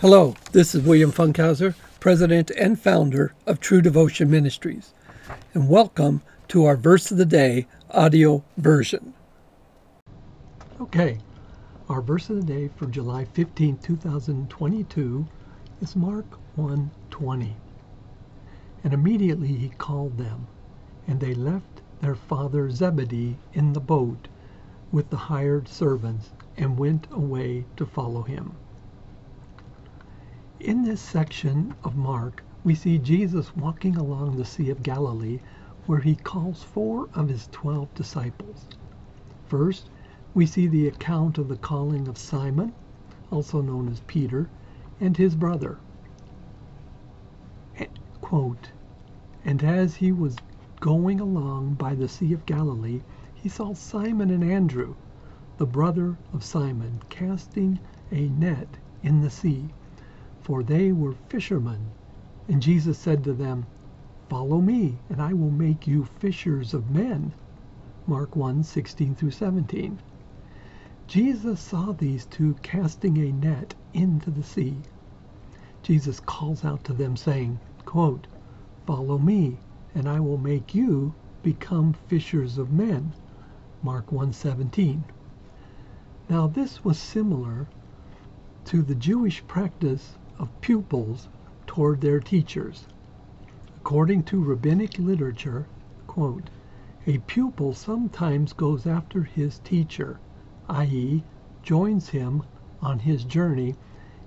Hello, this is William Funkhauser, President and founder of True Devotion Ministries, and welcome to our Verse of the Day audio version. Okay, our verse of the day for July 15, 2022 is Mark 1:20. And immediately he called them, and they left their father Zebedee in the boat with the hired servants and went away to follow him. In this section of Mark, we see Jesus walking along the Sea of Galilee where he calls four of his twelve disciples. First, we see the account of the calling of Simon, also known as Peter, and his brother. Eh, quote, and as he was going along by the Sea of Galilee, he saw Simon and Andrew, the brother of Simon, casting a net in the sea for they were fishermen. And Jesus said to them, Follow me, and I will make you fishers of men. Mark 1 16 through 17. Jesus saw these two casting a net into the sea. Jesus calls out to them, saying, quote, Follow me, and I will make you become fishers of men. Mark 1:17. Now this was similar to the Jewish practice of pupils toward their teachers. According to rabbinic literature, quote, a pupil sometimes goes after his teacher, i.e., joins him on his journey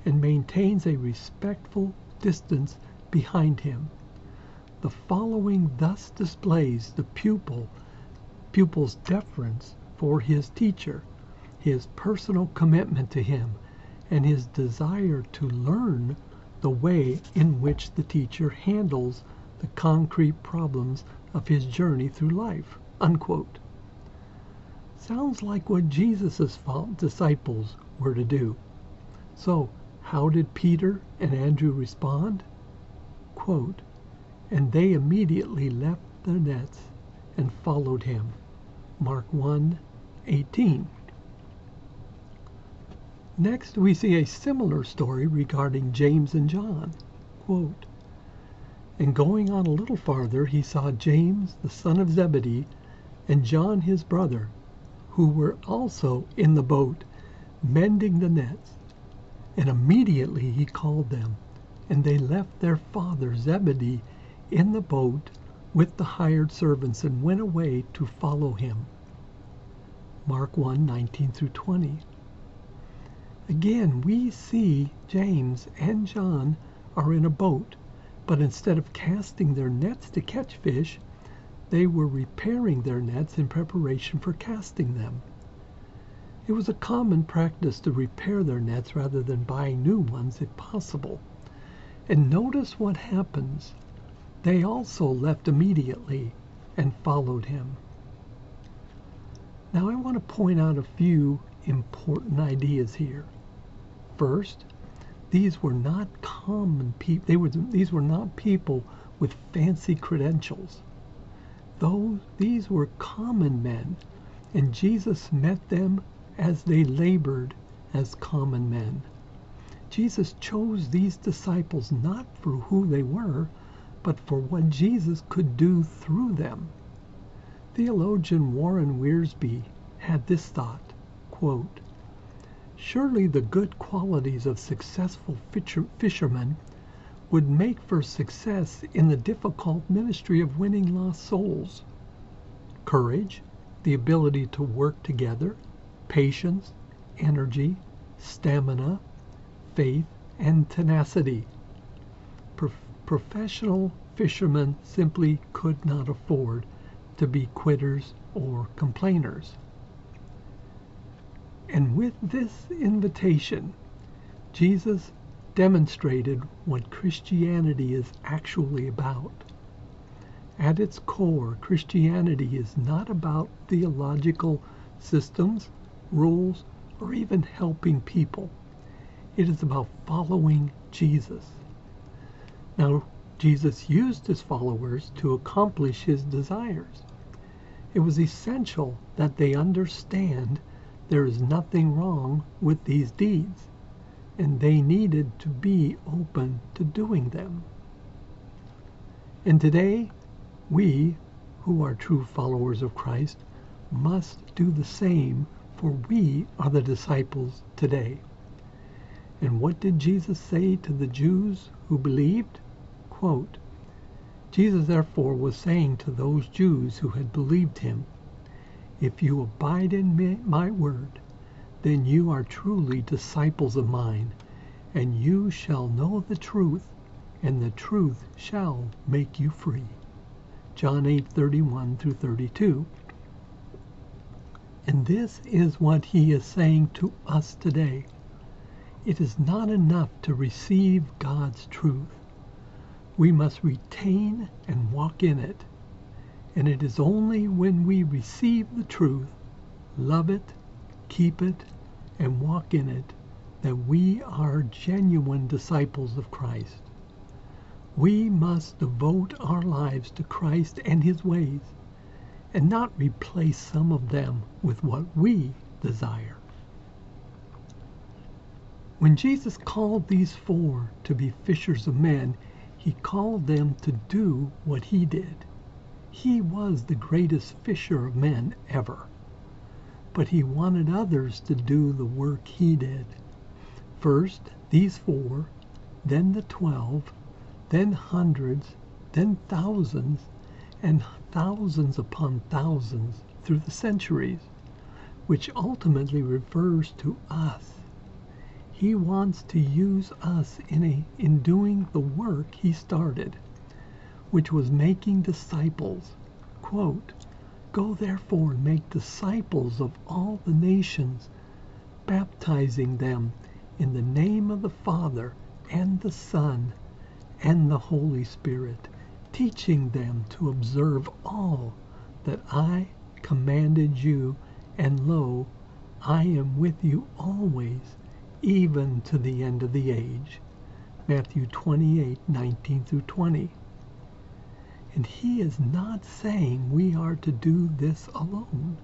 and maintains a respectful distance behind him. The following thus displays the pupil pupil's deference for his teacher, his personal commitment to him, and his desire to learn the way in which the teacher handles the concrete problems of his journey through life. Unquote. Sounds like what Jesus' disciples were to do. So, how did Peter and Andrew respond? Quote, and they immediately left their nets and followed him. Mark 1 18. Next, we see a similar story regarding James and John. Quote, and going on a little farther, he saw James, the son of Zebedee, and John his brother, who were also in the boat, mending the nets. And immediately he called them, and they left their father Zebedee in the boat with the hired servants and went away to follow him. Mark 1 19 through 20. Again, we see James and John are in a boat, but instead of casting their nets to catch fish, they were repairing their nets in preparation for casting them. It was a common practice to repair their nets rather than buying new ones if possible. And notice what happens. They also left immediately and followed him. Now I want to point out a few important ideas here. First, these were not common people. They were these were not people with fancy credentials. Those these were common men, and Jesus met them as they labored as common men. Jesus chose these disciples not for who they were, but for what Jesus could do through them. Theologian Warren Wiersbe had this thought, quote, Surely the good qualities of successful fishermen would make for success in the difficult ministry of winning lost souls. Courage, the ability to work together, patience, energy, stamina, faith, and tenacity. Pro- professional fishermen simply could not afford to be quitters or complainers. And with this invitation, Jesus demonstrated what Christianity is actually about. At its core, Christianity is not about theological systems, rules, or even helping people. It is about following Jesus. Now, Jesus used his followers to accomplish his desires. It was essential that they understand there is nothing wrong with these deeds, and they needed to be open to doing them. And today, we, who are true followers of Christ, must do the same, for we are the disciples today. And what did Jesus say to the Jews who believed? Quote, Jesus therefore was saying to those Jews who had believed him, If you abide in me, my word, then you are truly disciples of mine, and you shall know the truth, and the truth shall make you free. John 8:31 through 32. And this is what he is saying to us today. It is not enough to receive God's truth. We must retain and walk in it. And it is only when we receive the truth, love it, keep it, and walk in it that we are genuine disciples of Christ. We must devote our lives to Christ and his ways and not replace some of them with what we desire. When Jesus called these four to be fishers of men, he called them to do what he did. He was the greatest fisher of men ever. But he wanted others to do the work he did. First, these four, then the twelve, then hundreds, then thousands, and thousands upon thousands through the centuries, which ultimately refers to us. He wants to use us in, a, in doing the work he started, which was making disciples. Quote, Go therefore and make disciples of all the nations, baptizing them in the name of the Father and the Son and the Holy Spirit, teaching them to observe all that I commanded you, and lo, I am with you always even to the end of the age. Matthew 28 19 through 20. And he is not saying we are to do this alone.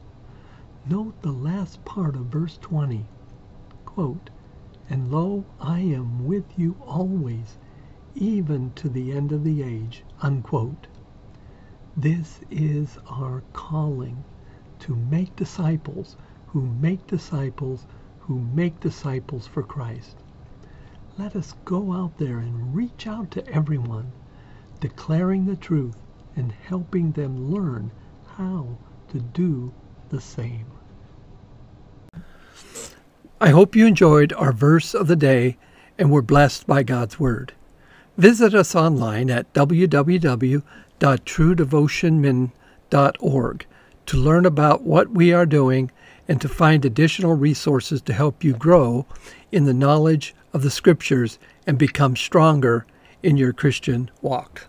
Note the last part of verse 20. Quote, And lo, I am with you always, even to the end of the age. Unquote. This is our calling to make disciples who make disciples who make disciples for Christ. Let us go out there and reach out to everyone, declaring the truth and helping them learn how to do the same. I hope you enjoyed our verse of the day and were blessed by God's Word. Visit us online at www.truedevotionmin.org to learn about what we are doing and to find additional resources to help you grow in the knowledge of the Scriptures and become stronger in your Christian walk.